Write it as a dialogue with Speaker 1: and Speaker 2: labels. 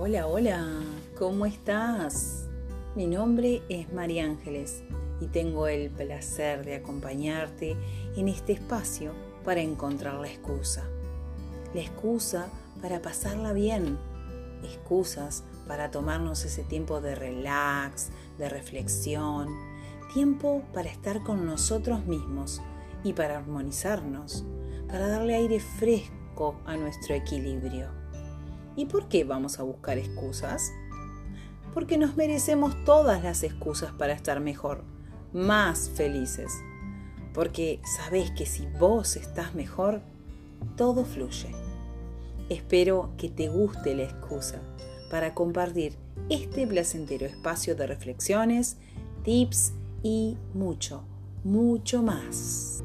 Speaker 1: Hola, hola, ¿cómo estás? Mi nombre es María Ángeles y tengo el placer de acompañarte en este espacio para encontrar la excusa. La excusa para pasarla bien, excusas para tomarnos ese tiempo de relax, de reflexión, tiempo para estar con nosotros mismos y para armonizarnos, para darle aire fresco a nuestro equilibrio. ¿Y por qué vamos a buscar excusas? Porque nos merecemos todas las excusas para estar mejor, más felices. Porque sabes que si vos estás mejor, todo fluye. Espero que te guste la excusa para compartir este placentero espacio de reflexiones, tips y mucho, mucho más.